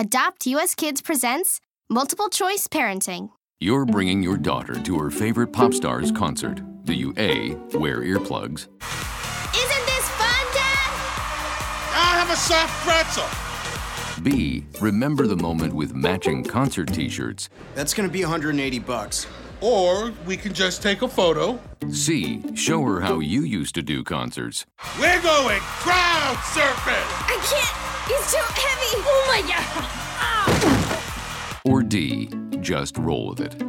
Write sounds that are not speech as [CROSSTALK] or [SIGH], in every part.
Adopt US Kids presents Multiple Choice Parenting. You're bringing your daughter to her favorite pop star's concert. Do you A. Wear earplugs? Isn't this fun, Dad? I have a soft pretzel. B. Remember the moment with matching concert t shirts? That's gonna be 180 bucks. Or we can just take a photo. C. Show her how you used to do concerts. We're going crowd surfing. I can't. He's too heavy. Oh my god. Ah. Or D. Just roll with it. Woo!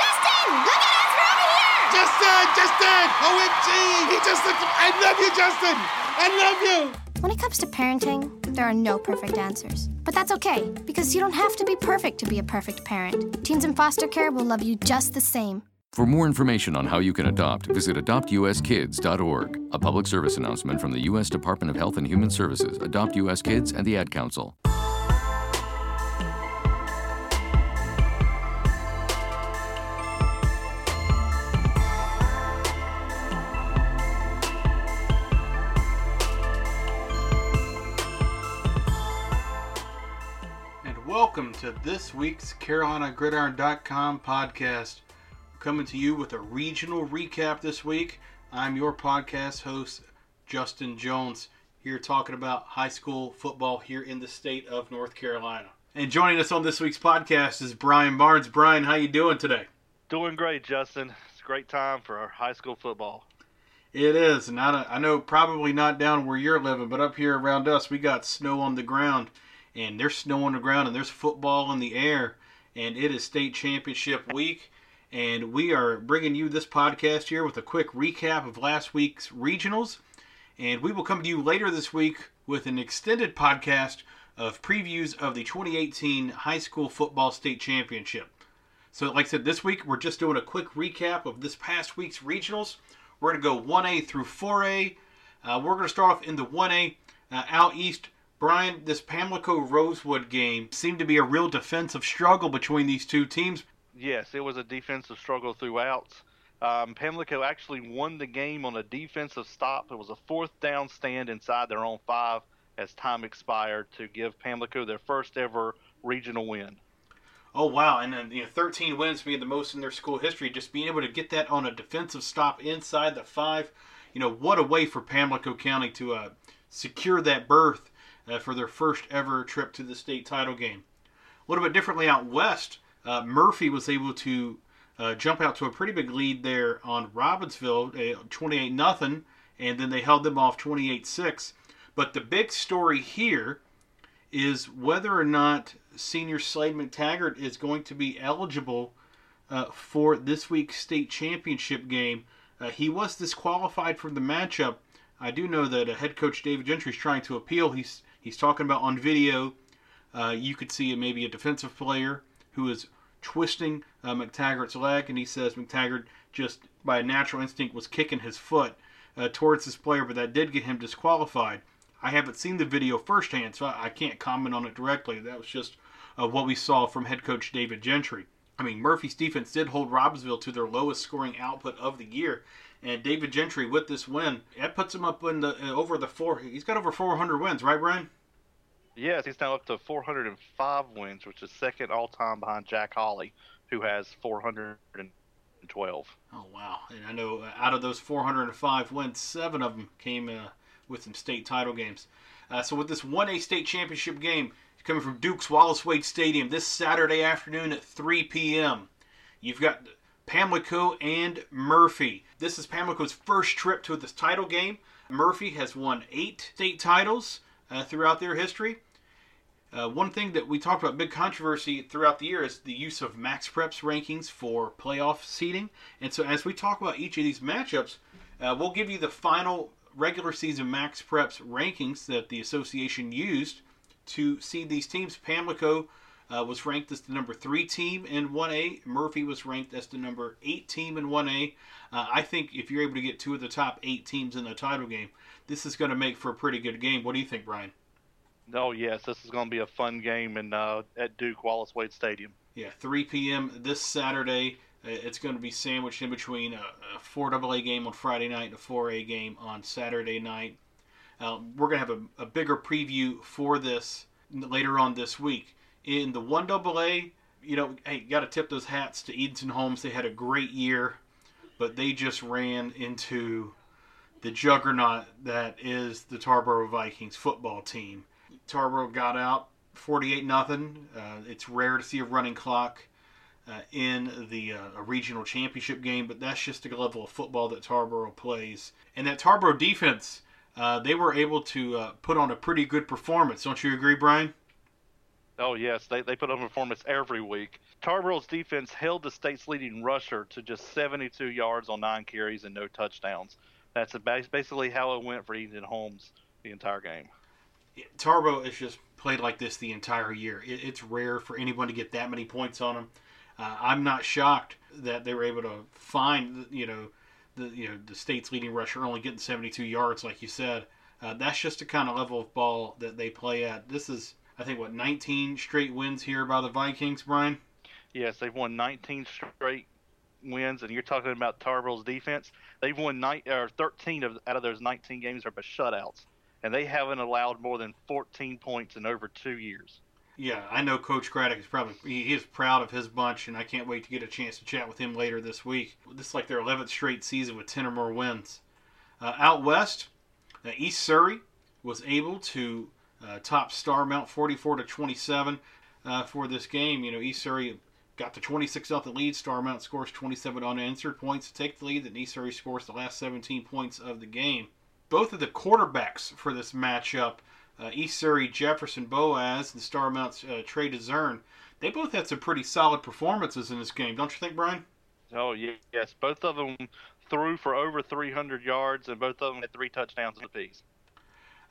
Justin! Look at us! We're over here! Justin, Justin, OMG. He just looked. I love you, Justin. I love you. When it comes to parenting, there are no perfect answers. But that's okay, because you don't have to be perfect to be a perfect parent. Teens in foster care will love you just the same. For more information on how you can adopt, visit adoptuskids.org. A public service announcement from the U.S. Department of Health and Human Services, Adopt U.S. Kids, and the Ad Council. To this week's CarolinaGridiron.com podcast. We're coming to you with a regional recap this week. I'm your podcast host, Justin Jones, here talking about high school football here in the state of North Carolina. And joining us on this week's podcast is Brian Barnes. Brian, how you doing today? Doing great, Justin. It's a great time for our high school football. It is, and I, I know probably not down where you're living, but up here around us, we got snow on the ground, and there's snow on the ground, and there's football in the air, and it is state championship week, and we are bringing you this podcast here with a quick recap of last week's regionals, and we will come to you later this week with an extended podcast of previews of the 2018 high school football state championship. So, like I said, this week we're just doing a quick recap of this past week's regionals. We're going to go 1A through 4A. Uh, we're going to start off in the 1A uh, out east. Brian, this Pamlico Rosewood game seemed to be a real defensive struggle between these two teams. Yes, it was a defensive struggle throughout. Um, Pamlico actually won the game on a defensive stop. It was a fourth down stand inside their own five as time expired to give Pamlico their first ever regional win. Oh wow! And then you know, 13 wins being the most in their school history. Just being able to get that on a defensive stop inside the five, you know, what a way for Pamlico County to uh, secure that berth uh, for their first ever trip to the state title game. A little bit differently out west, uh, Murphy was able to uh, jump out to a pretty big lead there on Robbinsville, 28 nothing, and then they held them off 28-6. But the big story here is whether or not senior Slade McTaggart is going to be eligible uh, for this week's state championship game. Uh, he was disqualified from the matchup. I do know that uh, head coach David Gentry is trying to appeal. He's he's talking about on video. Uh, you could see maybe a defensive player who is twisting uh, McTaggart's leg, and he says McTaggart just by a natural instinct was kicking his foot uh, towards this player, but that did get him disqualified. I haven't seen the video firsthand, so I, I can't comment on it directly. That was just uh, what we saw from head coach David Gentry. I mean, Murphy's defense did hold Robbinsville to their lowest scoring output of the year, and David Gentry with this win that puts him up in the uh, over the four. He's got over 400 wins, right, Brian? Yes, he's now up to 405 wins, which is second all time behind Jack Holly, who has 412. Oh wow! And I know out of those 405 wins, seven of them came uh, with some state title games. Uh, so with this 1A state championship game coming from Duke's Wallace Wade Stadium this Saturday afternoon at 3 p.m., you've got Pamlico and Murphy. This is Pamlico's first trip to this title game. Murphy has won eight state titles uh, throughout their history. Uh, one thing that we talked about, big controversy throughout the year, is the use of Max Preps rankings for playoff seeding. And so, as we talk about each of these matchups, uh, we'll give you the final regular season Max Preps rankings that the association used to seed these teams. Pamlico uh, was ranked as the number three team in 1A. Murphy was ranked as the number eight team in 1A. Uh, I think if you're able to get two of the top eight teams in the title game, this is going to make for a pretty good game. What do you think, Brian? Oh yes, this is going to be a fun game in uh, at Duke Wallace Wade Stadium. Yeah, 3 p.m. this Saturday. Uh, It's going to be sandwiched in between a, a 4AA game on Friday night and a 4A game on Saturday night. Uh, we're going to have a, a bigger preview for this later on this week. In the 1AA, you know, hey, got to tip those hats to Edenton Holmes. They had a great year, but they just ran into the juggernaut that is the Tarboro Vikings football team. Tarboro got out 48 nothing. Uh, it's rare to see a running clock uh, in the uh, a regional championship game, but that's just the level of football that Tarboro plays. And that Tarboro defense, uh, they were able to uh, put on a pretty good performance. Don't you agree, Brian? Oh yes, they, they put on a performance every week. Tarboro's defense held the state's leading rusher to just 72 yards on nine carries and no touchdowns. That's basically how it went for Eden Holmes the entire game. Tarboro has just played like this the entire year. It, it's rare for anyone to get that many points on him. Uh, I'm not shocked that they were able to find, you know, the you know the state's leading rusher only getting 72 yards, like you said. Uh, that's just the kind of level of ball that they play at. This is, I think, what 19 straight wins here by the Vikings, Brian. Yes, they've won 19 straight wins, and you're talking about Tarboro's defense. They've won or 13 of, out of those 19 games are shutouts, and they haven't allowed more than 14 points in over two years. Yeah, I know Coach Craddock is probably he is proud of his bunch, and I can't wait to get a chance to chat with him later this week. This is like their 11th straight season with 10 or more wins. Uh, out west, uh, East Surry was able to uh, top Starmount 44 to 27 uh, for this game. You know, East Surry got the 26 0 lead. Starmount scores 27 unanswered points to take the lead. Then East Surry scores the last 17 points of the game. Both of the quarterbacks for this matchup uh, East Surry Jefferson Boaz and Starmount's uh, Trey DeZern, they both had some pretty solid performances in this game, don't you think, Brian? Oh yes, both of them threw for over 300 yards, and both of them had three touchdowns apiece.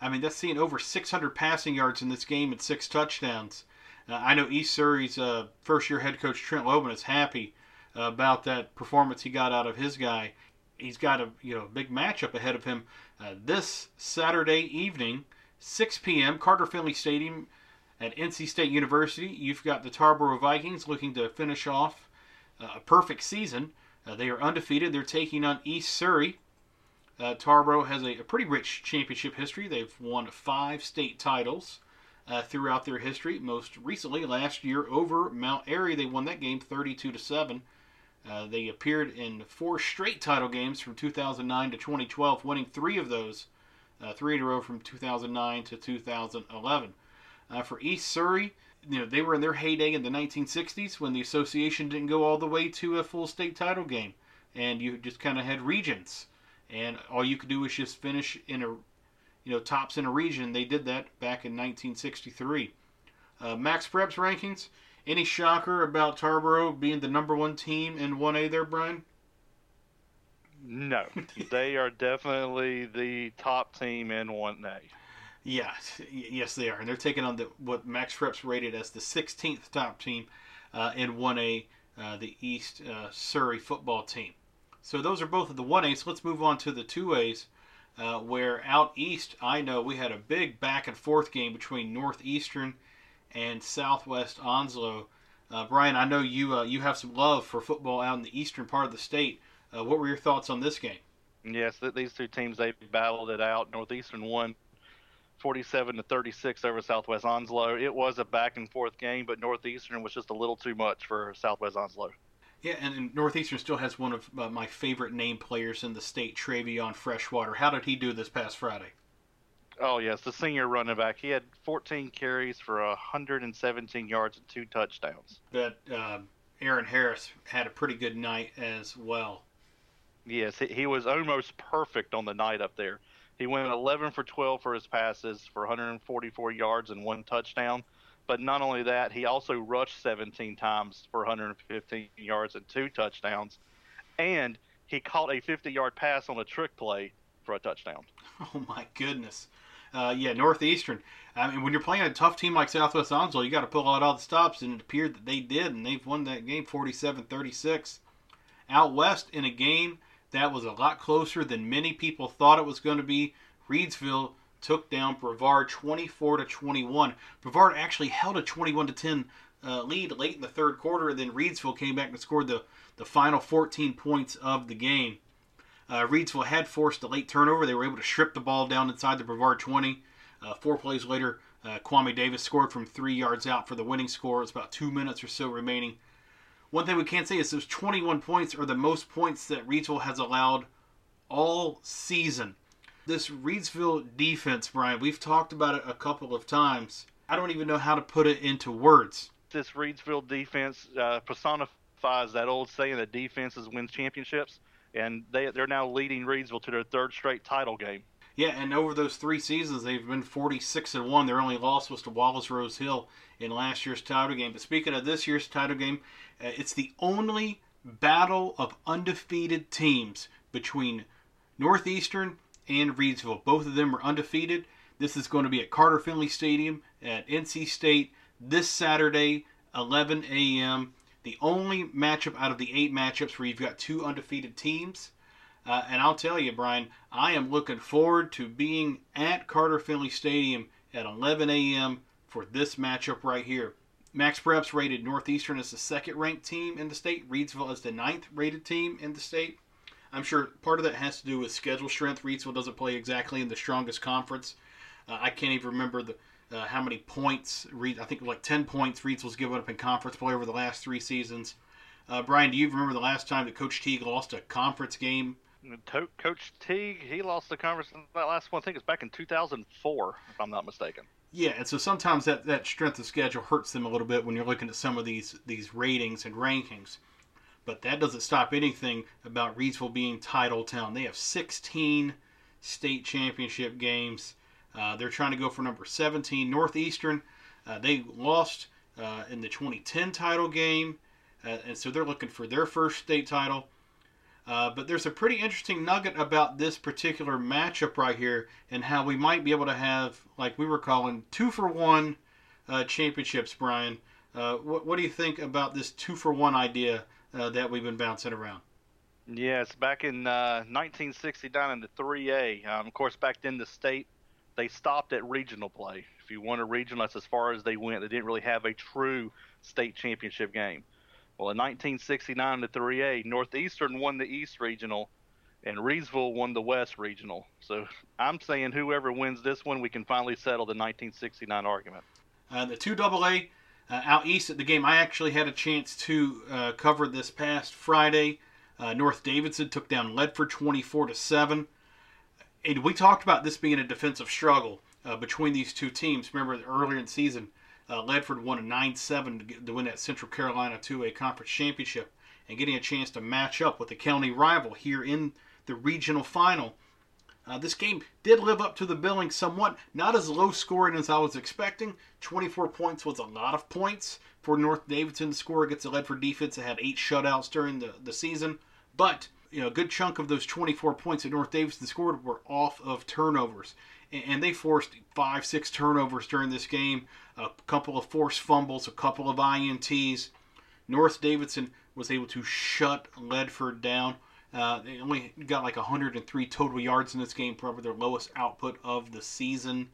I mean, that's seeing over 600 passing yards in this game and six touchdowns. Uh, I know East Surry's uh, first-year head coach Trent Loban is happy uh, about that performance he got out of his guy. He's got a you know big matchup ahead of him uh, this Saturday evening 6 p.m., Carter Finley Stadium at NC State University. You've got the Tarboro Vikings looking to finish off uh, a perfect season. Uh, they are undefeated. They're taking on East Surry. Uh, Tarboro has a, a, pretty rich championship history. They've won five state titles uh, throughout their history. Most recently, last year over Mount Airy, they won that game 32 to seven. Uh, they appeared in four straight title games from 2009 to 2012, winning three of those uh, three in a row from 2009 to 2011. Uh, for East Surry, you know they were in their heyday in the 1960s when the association didn't go all the way to a full state title game, and you just kind of had regions, and all you could do was just finish in a, you know, tops in a region. They did that back in 1963. Uh, Max Preps rankings. Any shocker about Tarboro being the number one team in 1A there, Brian? No, [LAUGHS] they are definitely the top team in 1A. Yes, yes, they are, and they're taking on the what Max Preps rated as the 16th top team uh, in 1A, uh, the East uh, Surry football team. So those are both of the 1As. So let's move on to the 2As, uh, where out east, I know we had a big back and forth game between Northeastern and Southwest Onslow. Uh, Brian, I know you uh, you have some love for football out in the eastern part of the state. Uh, what were your thoughts on this game? Yes, these two teams they battled it out. Northeastern won 47 to 36 over Southwest Onslow. It was a back and forth game, but Northeastern was just a little too much for Southwest Onslow. Yeah, and, and Northeastern still has one of uh, my favorite name players in the state, Travion Freshwater. How did he do this past Friday? Oh yes, the senior running back. He had 14 carries for 117 yards and two touchdowns. That uh, Aaron Harris had a pretty good night as well. Yes, he was almost perfect on the night up there. He went 11 for 12 for his passes for 144 yards and one touchdown. But not only that, he also rushed 17 times for 115 yards and two touchdowns. And he caught a 50 yard pass on a trick play for a touchdown. [LAUGHS] Oh, my goodness. Uh, yeah, Northeastern. I mean, when you're playing a tough team like Southwest Onslow, you got to pull out all the stops, and it appeared that they did, and they've won that game 47 36. Out west, in a game that was a lot closer than many people thought it was going to be. Reidsville took down Brevard 24 to 21. Brevard actually held a 21 to 10 uh, lead late in the third quarter, and then Reidsville came back and scored the, the final 14 points of the game. Uh, Reidsville had forced a late turnover. They were able to strip the ball down inside the Brevard 20. Uh, four plays later, Uh, Kwame Davis scored from three yards out for the winning score. It's about two minutes or so remaining. One thing we can't say is those 21 points are the most points that Reidsville has allowed all season. This Reidsville defense, Brian, we've talked about it a couple of times. I don't even know how to put it into words. This Reidsville defense uh, personifies that old saying that defenses win championships, and they, they're now leading Reidsville to their third straight title game. Yeah, and over those three seasons, they've been 46 and one. Their only loss was to Wallace Rose Hill in last year's title game. But speaking of this year's title game, uh, it's the only battle of undefeated teams between Northeastern and Reidsville. Both of them are undefeated. This is going to be at Carter Finley Stadium at NC State this Saturday, 11 a.m. The only matchup out of the eight matchups where you've got two undefeated teams. Uh, and I'll tell you, Brian, I am looking forward to being at Carter Finley Stadium at 11 a.m. for this matchup right here. Max Preps rated Northeastern as the second ranked team in the state, Reidsville as the ninth rated team in the state. I'm sure part of that has to do with schedule strength. Reidsville doesn't play exactly in the strongest conference. Uh, I can't even remember the uh, how many points. Reed, I think like 10 points Reeds was given up in conference play over the last three seasons. Uh, Brian, do you remember the last time that Coach Teague lost a conference game Coach Teague, he lost the conference that last one. I think it's back in 2004, if I'm not mistaken. Yeah, and so sometimes that, that strength of schedule hurts them a little bit when you're looking at some of these these ratings and rankings. But that doesn't stop anything about Reidsville being title town. They have 16 state championship games. Uh, they're trying to go for number 17. Northeastern, uh, they lost uh, in the 2010 title game, uh, and so they're looking for their first state title. Uh, but there's a pretty interesting nugget about this particular matchup right here and how we might be able to have, like we were calling, two for one championships, Brian. What, what, do you think about this two for one idea that we've been bouncing around? Yes, back in 1969 in the 3A, um, of course, back then the state, they stopped at regional play. If you won a regional, that's as far as they went. They didn't really have a true state championship game. Well, in 1969 to 3A, Northeastern won the East Regional, and Reidsville won the West Regional. So I'm saying whoever wins this one, we can finally settle the 1969 argument. Uh, the two AA uh, out east at the game, I actually had a chance to uh, cover this past Friday. Uh, North Davidson took down Ledford 24 to seven, and we talked about this being a defensive struggle uh, between these two teams. Remember earlier in the season, uh, Ledford won a 9-7 to, win that Central Carolina 2A conference championship and getting a chance to match up with the county rival here in the regional final. Uh, this game did live up to the billing somewhat. Not as low scoring as I was expecting. 24 points was a lot of points for North Davidson to score against the Ledford defense that had eight shutouts during the, the season. But you know, a good chunk of those 24 points that North Davidson scored were off of turnovers and they forced five, six turnovers during this game, a couple of forced fumbles, a couple of INTs. North Davidson was able to shut Ledford down. Uh, they only got like 103 total yards in this game, probably their lowest output of the season.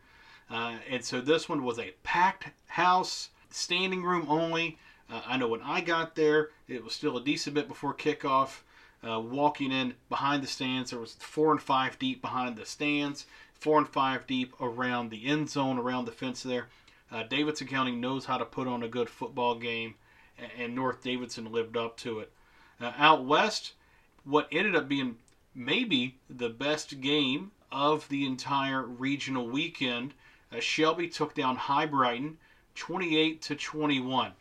Uh, and so this one was a packed house, standing room only. Uh, I know when I got there, it was still a decent bit before kickoff. Uh, walking in behind the stands, there was four and five deep behind the stands four and five deep around the end zone, around the fence there. Uh, Davidson County knows how to put on a good football game, and North Davidson lived up to it. Uh, out west, what ended up being maybe the best game of the entire regional weekend, uh, Shelby took down Hibriten 28 to 21.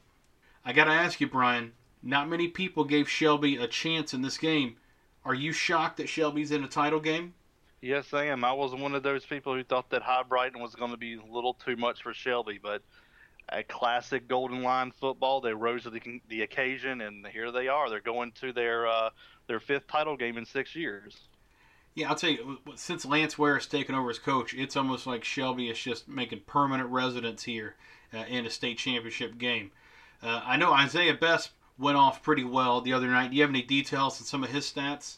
I got to ask you, Brian, not many people gave Shelby a chance in this game. Are you shocked that Shelby's in a title game? Yes, I am. I was one of those people who thought that Hibriten was going to be a little too much for Shelby, but a classic Golden Lion football. They rose to the, the occasion, and here they are. They're going to their uh, their fifth title game in six years. Yeah, I'll tell you, since Lance Ware has taken over as coach, it's almost like Shelby is just making permanent residence here uh, in a state championship game. Uh, I know Isaiah Best went off pretty well the other night. Do you have any details on some of his stats?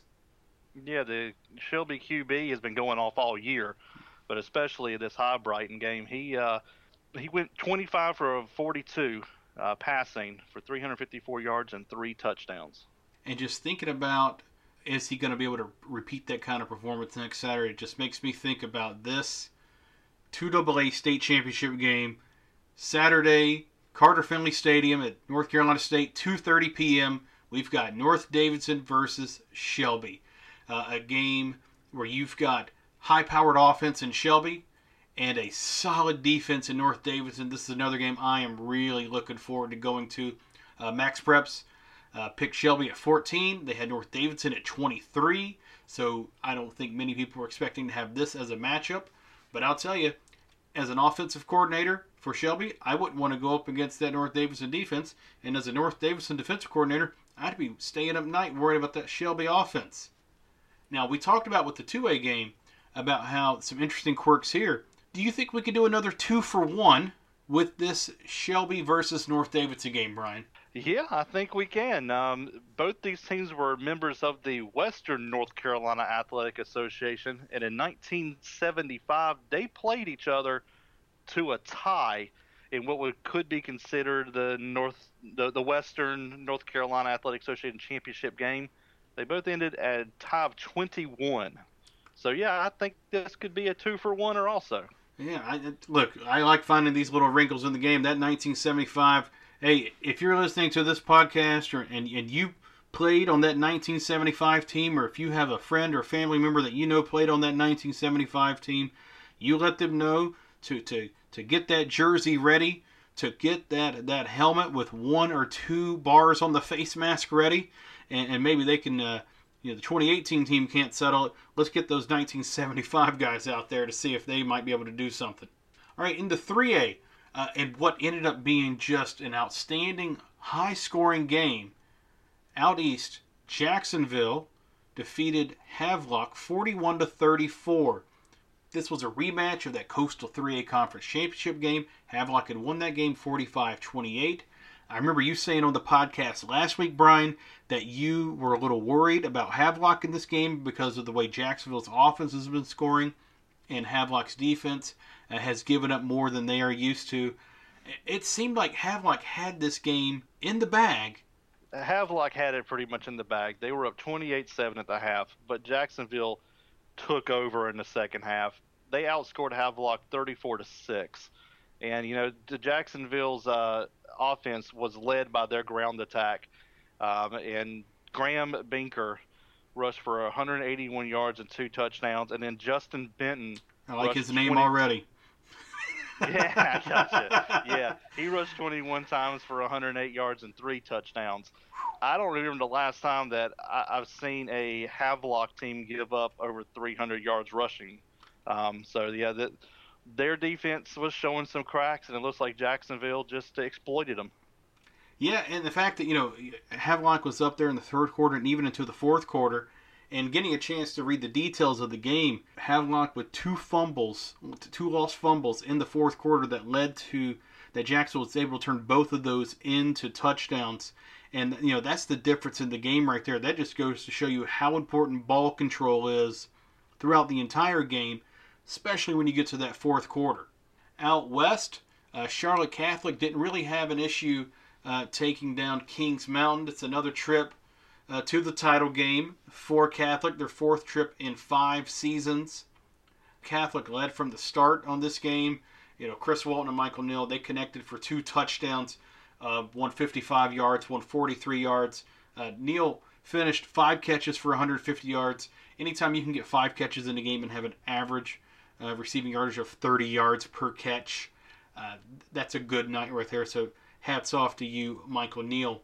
Yeah, the Shelby QB has been going off all year, but especially this Hibriten game, he uh, he went 25 for 42 uh, passing for 354 yards and three touchdowns. And just thinking about is he going to be able to repeat that kind of performance next Saturday? Just makes me think about this two AA state championship game Saturday, Carter Finley Stadium at North Carolina State, 2:30 p.m. We've got North Davidson versus Shelby, uh, a game where you've got high-powered offense in Shelby and a solid defense in North Davidson. This is another game I am really looking forward to going to. Uh, Max Preps uh, picked Shelby at 14. They had North Davidson at 23. So I don't think many people were expecting to have this as a matchup. But I'll tell you, as an offensive coordinator for Shelby, I wouldn't want to go up against that North Davidson defense. And as a North Davidson defensive coordinator, I'd be staying up night worried about that Shelby offense. Now, we talked about with the 2A game about how some interesting quirks here. Do you think we could do another two for one with this Shelby versus North Davidson game, Brian? Yeah, I think we can. Um, both these teams were members of the Western North Carolina Athletic Association, and in 1975 they played each other to a tie in what would, could be considered the North the, the Western North Carolina Athletic Association championship game. They both ended at tie of 21. So yeah, I think this could be a two for one or also. Yeah, I, look, I like finding these little wrinkles in the game. That 1975 hey, if you're listening to this podcast or, and, and you played on that 1975 team, or if you have a friend or family member that you know played on that 1975 team, you let them know to, to, to get that jersey ready, to get that, that helmet with one or two bars on the face mask ready, and, and maybe they can. Uh, you know, the 2018 team can't settle it. Let's get those 1975 guys out there to see if they might be able to do something. All right, into 3A uh, and what ended up being just an outstanding, high scoring game. Out east, Jacksonville defeated Havelock 41 to 34. This was a rematch of that Coastal 3A Conference Championship game. Havelock had won that game 45 28. I remember you saying on the podcast last week, Brian, that you were a little worried about Havelock in this game because of the way Jacksonville's offense has been scoring and Havelock's defense has given up more than they are used to. It seemed like Havelock had this game in the bag. Havelock had it pretty much in the bag. They were up 28-7 at the half, but Jacksonville took over in the second half. They outscored Havelock 34 to six, and you know the Jacksonville's uh, offense was led by their ground attack, um, and Graham Binker rushed for 181 yards and two touchdowns, and then Justin Benton. I like his name 20... already. [LAUGHS] yeah, gotcha. Yeah, he rushed 21 times for 108 yards and three touchdowns. I don't remember the last time that I, have seen a Havelock team give up over 300 yards rushing. Um, so yeah, that their defense was showing some cracks, and it looks like Jacksonville just exploited them. Yeah, and the fact that you know Havelock was up there in the third quarter and even into the fourth quarter, and getting a chance to read the details of the game, Havelock with two fumbles, two lost fumbles in the fourth quarter that led to that Jacksonville was able to turn both of those into touchdowns. And you know that's the difference in the game right there. That just goes to show you how important ball control is throughout the entire game, especially when you get to that fourth quarter. Out west, uh, Charlotte Catholic didn't really have an issue uh, taking down Kings Mountain. It's another trip uh, to the title game for Catholic, their fourth trip in five seasons. Catholic led from the start on this game. You know, Chris Walton and Michael Neal, they connected for two touchdowns, uh, 155 yards, 143 yards. Uh, Neal finished five catches for 150 yards. Anytime you can get five catches in a game and have an average uh, receiving yardage of 30 yards per catch, uh, that's a good night right there. So hats off to you, Michael Neal.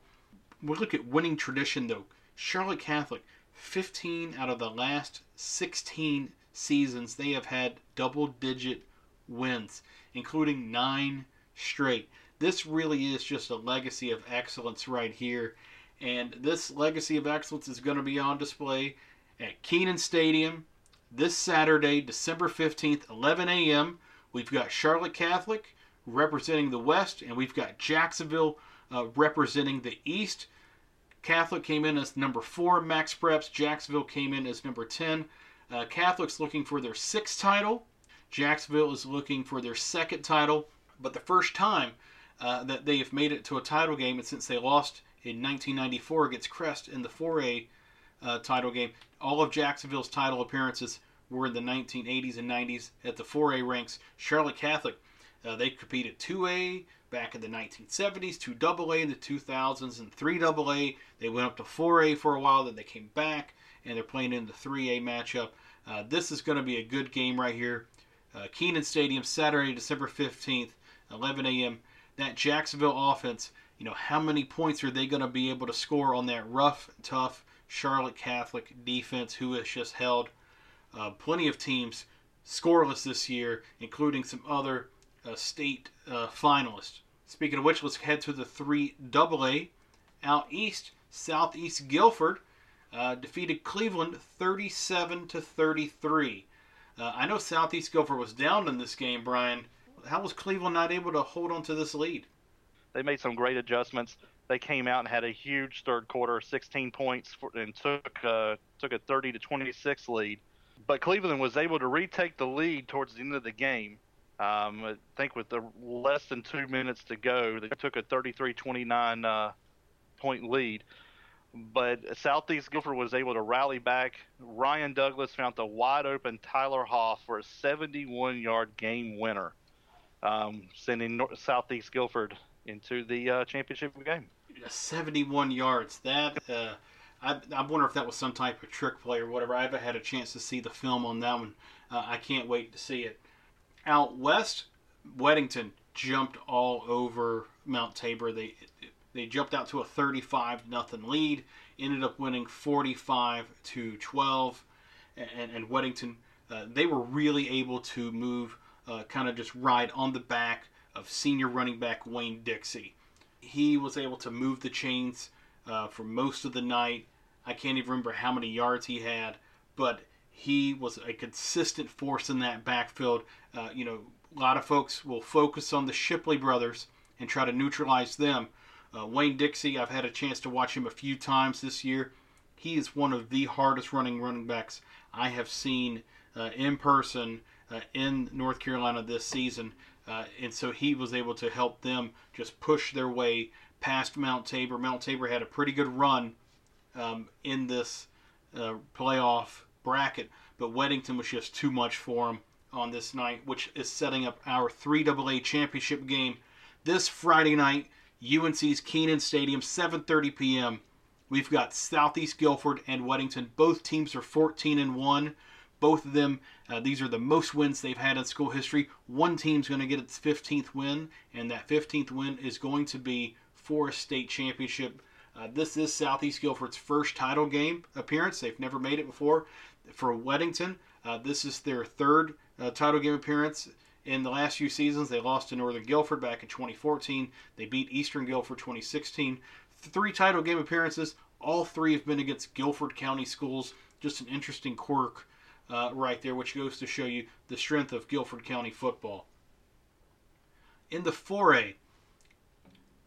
We look at winning tradition though. Charlotte Catholic, 15 out of the last 16 seasons, they have had double digit wins, including nine straight. This really is just a legacy of excellence right here. And this legacy of excellence is going to be on display at Kenan Stadium this Saturday, December 15th, 11 a.m. We've got Charlotte Catholic representing the West, and we've got Jacksonville uh, representing the East. Catholic came in as number four, Max Preps. Jacksonville came in as number 10. Uh, Catholic's looking for their sixth title. Jacksonville is looking for their second title. But the first time uh, that they have made it to a title game, and since they lost in 1994 against Crest in the 4A uh, title game, all of Jacksonville's title appearances were in the 1980s and 90s at the 4A ranks. Charlotte Catholic, uh, they competed 2A back in the 1970s, 2AA in the 2000s, and 3AA. They went up to 4A for a while, then they came back, and they're playing in the 3A matchup. Uh, this is going to be a good game right here. Uh, Kenan Stadium, Saturday, December 15th, 11 a.m. That Jacksonville offense, you know, how many points are they going to be able to score on that rough, tough Charlotte Catholic defense who has just held uh, plenty of teams scoreless this year, including some other uh, state uh, finalists. Speaking of which, let's head to the 3 AA. Out east, Southeast Guilford uh, defeated Cleveland 37 to 33. Uh, I know Southeast Guilford was down in this game, Brian. How was Cleveland not able to hold on to this lead? They made some great adjustments. They came out and had a huge third quarter, 16 points, for, and took uh, took a 30 to 26 lead. But Cleveland was able to retake the lead towards the end of the game. Um, I think with the less than two minutes to go, they took a 33-29 uh, point lead. But Southeast Guilford was able to rally back. Ryan Douglas found the wide open Tyler Hoff for a 71 yard game winner, um, sending North, Southeast Guilford into the uh, championship game. 71 yards. That uh, I, I wonder if that was some type of trick play or whatever. I haven't had a chance to see the film on that one. Uh, I can't wait to see it. Out west, Weddington jumped all over Mount Tabor. They they jumped out to a 35 nothing lead, ended up winning 45 to 12, and, and Weddington uh, they were really able to move, uh, kind of just ride on the back of senior running back Wayne Dixie. He was able to move the chains uh, for most of the night. I can't even remember how many yards he had, but he was a consistent force in that backfield. Uh, you know, a lot of folks will focus on the Shipley brothers and try to neutralize them. Uh, Wayne Dixie, I've had a chance to watch him a few times this year. He is one of the hardest running running backs I have seen uh, in person uh, in North Carolina this season. Uh, and so he was able to help them just push their way past Mount Tabor. Mount Tabor had a pretty good run um, in this uh, playoff bracket, but Weddington was just too much for him on this night, which is setting up our 3AA championship game this Friday night. UNC's Kenan Stadium, 7:30 p.m. We've got Southeast Guilford and Weddington. Both teams are 14 and one. Both of them, uh, these are the most wins they've had in school history. One team's going to get its 15th win, and that 15th win is going to be for a state championship. Uh, this is Southeast Guilford's first title game appearance. They've never made it before. For Weddington, uh, this is their third uh, title game appearance in the last few seasons. They lost to Northern Guilford back in 2014. They beat Eastern Guilford 2016. Three title game appearances. All three have been against Guilford County schools. Just an interesting quirk uh, right there, which goes to show you the strength of Guilford County football. In the 4A,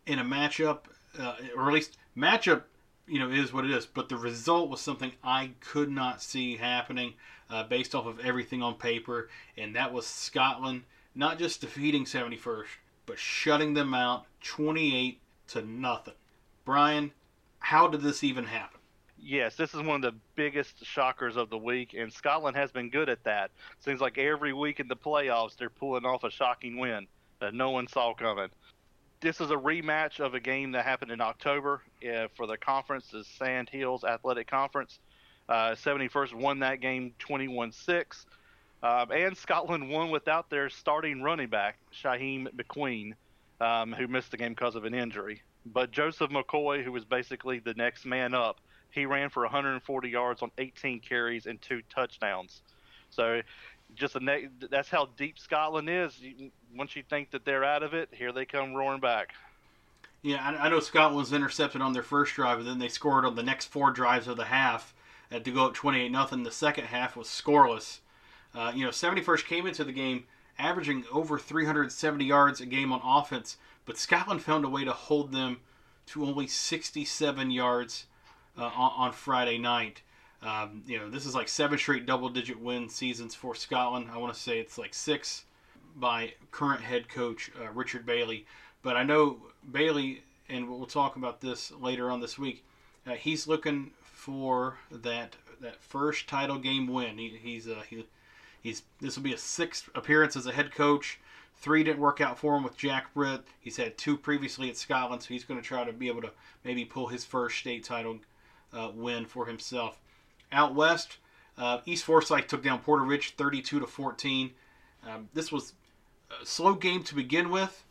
in a matchup, uh, or at least matchup, you know, is what it is. But the result was something I could not see happening uh, based off of everything on paper, and that was Scotland not just defeating 71st, but shutting them out 28 to nothing. Brian, how did this even happen? Yes, this is one of the biggest shockers of the week, and Scotland has been good at that. Seems like every week in the playoffs they're pulling off a shocking win that no one saw coming. This is a rematch of a game that happened in October uh, for the conference, the Sand Hills Athletic Conference. Uh, 71st won that game 21 6. Um, and Scotland won without their starting running back, Shaheem McQueen, um, who missed the game because of an injury. But Joseph McCoy, who was basically the next man up, he ran for 140 yards on 18 carries and two touchdowns. So, just a ne- that's how deep Scotland is. Once you think that they're out of it, here they come roaring back. Yeah, I, I know Scotland was intercepted on their first drive, and then they scored on the next four drives of the half uh, to go up 28 nothing. The second half was scoreless. Uh, you know, 71st came into the game averaging over 370 yards a game on offense, but Scotland found a way to hold them to only 67 yards uh, on, on, Friday night. Um, you know, this is like seven straight double-digit win seasons for Scotland. I want to say it's like six by current head coach uh, Richard Bailey. But I know Bailey, and we'll talk about this later on this week. Uh, he's looking for that that first title game win. He, he's uh, he, he's this will be a sixth appearance as a head coach. Three didn't work out for him with Jack Britt. He's had two previously at Scotland, so he's going to try to be able to maybe pull his first state title uh, win for himself. Out west, uh, East Forsyth took down Porter Ridge 32 to 14. Um, this was a slow game to begin with.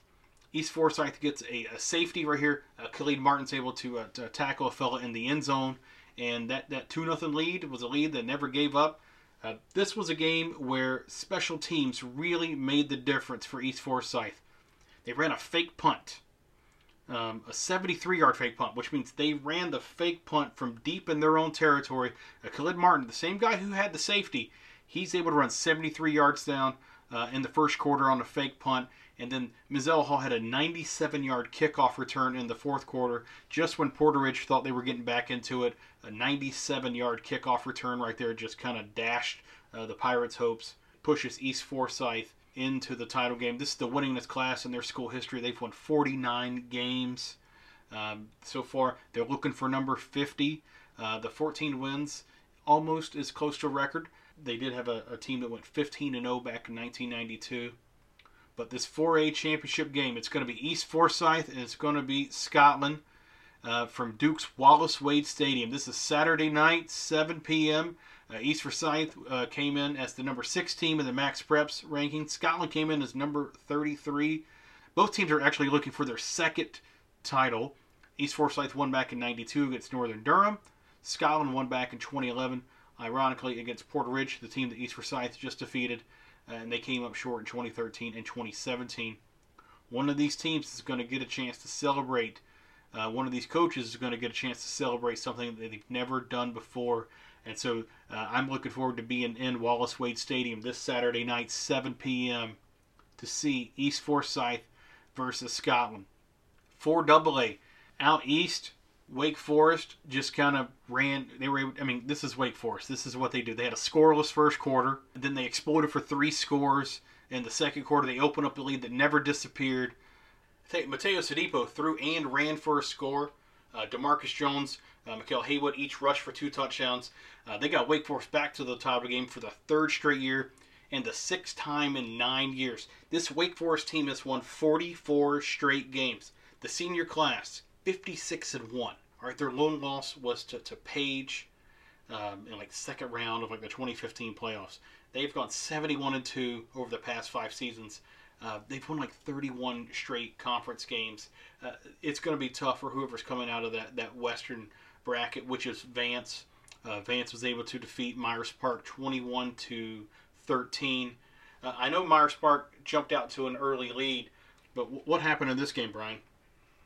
East Forsyth gets a, a safety right here. Uh, Khalid Martin's able to, uh, to, tackle a fella in the end zone, and that that two nothing lead was a lead that never gave up. Uh, this was a game where special teams really made the difference for East Forsyth. They ran a fake punt, um, a 73 yard fake punt, which means they ran the fake punt from deep in their own territory. Uh, Khalid Martin, the same guy who had the safety, he's able to run 73 yards down uh, in the first quarter on a fake punt. And then Mizell Hall had a 97 yard kickoff return in the fourth quarter, just when Porter Ridge thought they were getting back into it. A 97 yard kickoff return right there just kind of dashed uh, the Pirates' hopes, pushes East Forsyth into the title game. This is the winningest class in their school history. They've won 49 games um, so far. They're looking for number 50. Uh, the 14 wins, almost as close to a record. They did have a, a team that went 15 and 0 back in 1992. But this 4A championship game, it's going to be East Forsyth and it's going to be Scotland uh, from Duke's Wallace Wade Stadium. This is Saturday night, 7 p.m. Uh, East Forsyth uh, came in as the number six team in the Max Preps ranking. Scotland came in as number 33. Both teams are actually looking for their second title. East Forsyth won back in 92 against Northern Durham. Scotland won back in 2011, ironically, against Porter Ridge, the team that East Forsyth just defeated and they came up short in 2013 and 2017. One of these teams is going to get a chance to celebrate. Uh, one of these coaches is going to get a chance to celebrate something that they've never done before. And so uh, I'm looking forward to being in Wallace Wade Stadium this Saturday night, 7 p.m., to see East Forsyth versus Scotland. 4AA out east, Wake Forest just kind of ran. They were, I mean, this is Wake Forest. This is what they do. They had a scoreless first quarter, then they exploded for three scores. In the second quarter, they opened up the lead that never disappeared. Mateo Sadipo threw and ran for a score. Uh, Demarcus Jones, uh, Haywood each rushed for two touchdowns. Uh, they got Wake Forest back to the title game for the third straight year and the sixth time in nine years. This Wake Forest team has won 44 straight games. The senior class 56 and 1. All right, their lone loss was to, to Page um, in like second round of like the 2015 playoffs. They've gone 71 and 2 over the past five seasons. Uh, they've won like 31 straight conference games. Uh, it's going to be tough for whoever's coming out of that, that Western bracket, which is Vance. Uh, Vance was able to defeat Myers Park 21 to 13. Uh, I know Myers Park jumped out to an early lead, but w- what happened in this game, Brian?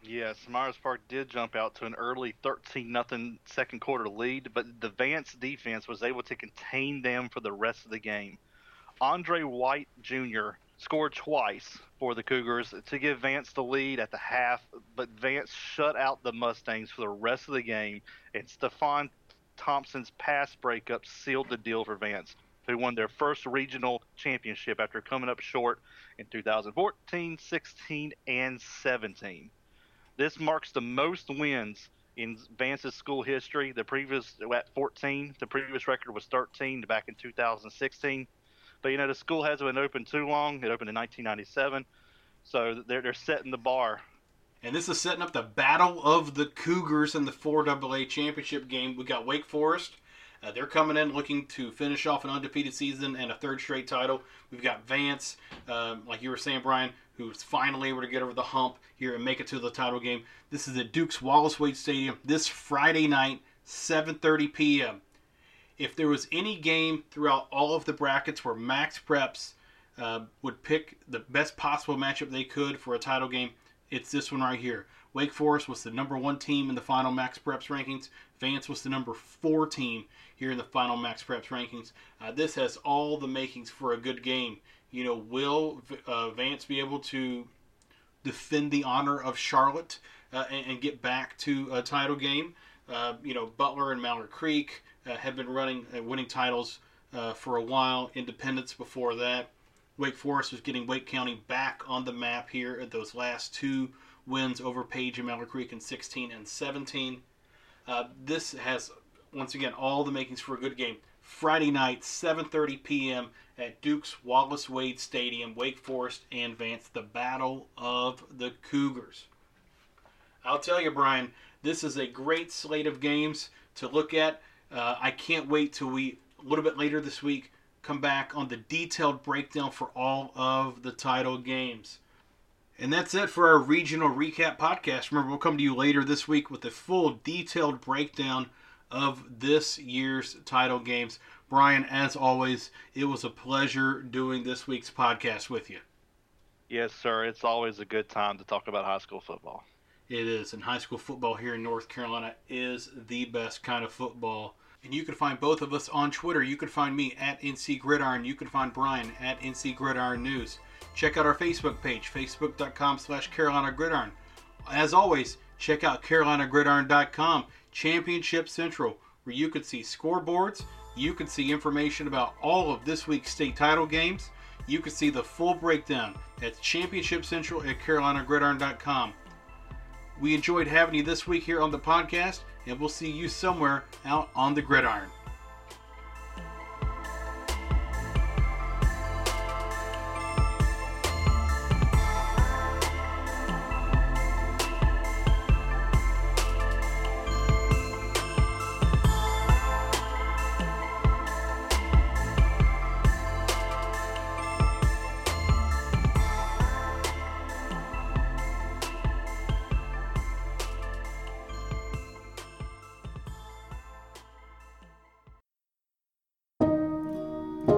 Yes, Myers Park did jump out to an early 13 nothing second quarter lead, but the Vance defense was able to contain them for the rest of the game. Andre White Jr. scored twice for the Cougars to give Vance the lead at the half, but Vance shut out the Mustangs for the rest of the game, and Stefan Thompson's pass breakup sealed the deal for Vance, who won their first regional championship after coming up short in 2014, 16, and 17. This marks the most wins in Vance's school history. The previous at 14, the previous record was 13 back in 2016. But you know the school hasn't been open too long. It opened in 1997, so they're they're setting the bar. And this is setting up the battle of the Cougars in the 4AA championship game. We got Wake Forest. Uh, they're coming in looking to finish off an undefeated season and a third straight title. We've got Vance, um, like you were saying, Brian, who's finally able to get over the hump here and make it to the title game. This is at Duke's Wallace Wade Stadium this Friday night, 7:30 p.m. If there was any game throughout all of the brackets where Max Preps uh, would pick the best possible matchup they could for a title game, it's this one right here. Wake Forest was the number one team in the final Max Preps rankings. Vance was the number four team here in the final Max Preps rankings. Uh, this has all the makings for a good game. You know, will uh, Vance be able to defend the honor of Charlotte uh, and, and, get back to a title game? Uh, you know, Butler and Mallard Creek uh, have been running uh, winning titles for a while. Independence before that. Wake Forest was getting Wake County back on the map here at those last two wins over Page and Mallard Creek in 16 and 17. Uh, this has once again, all the makings for a good game. Friday night, 7:30 p.m. at Duke's Wallace Wade Stadium, Wake Forest and Vance, the Battle of the Cougars. I'll tell you, Brian, this is a great slate of games to look at. Uh, I can't wait till we a little bit later this week come back on the detailed breakdown for all of the title games. And that's it for our regional recap podcast. Remember, we'll come to you later this week with a full detailed breakdown of this year's title games. Brian, as always, it was a pleasure doing this week's podcast with you. Yes, sir. It's always a good time to talk about high school football. It is, and high school football here in North Carolina is the best kind of football. And you can find both of us on Twitter. You can find me at NC Gridiron. You can find Brian at NC Gridiron News. Check out our Facebook page, facebook.com slash Carolina Gridiron. As always, check out carolinagridiron.com, Championship Central, where you can see scoreboards, you can see information about all of this week's state title games, you can see the full breakdown at Championship Central at carolinagridiron.com. We enjoyed having you this week here on the podcast, and we'll see you somewhere out on the gridiron.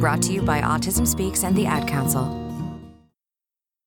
Brought to you by Autism Speaks and the Ad Council.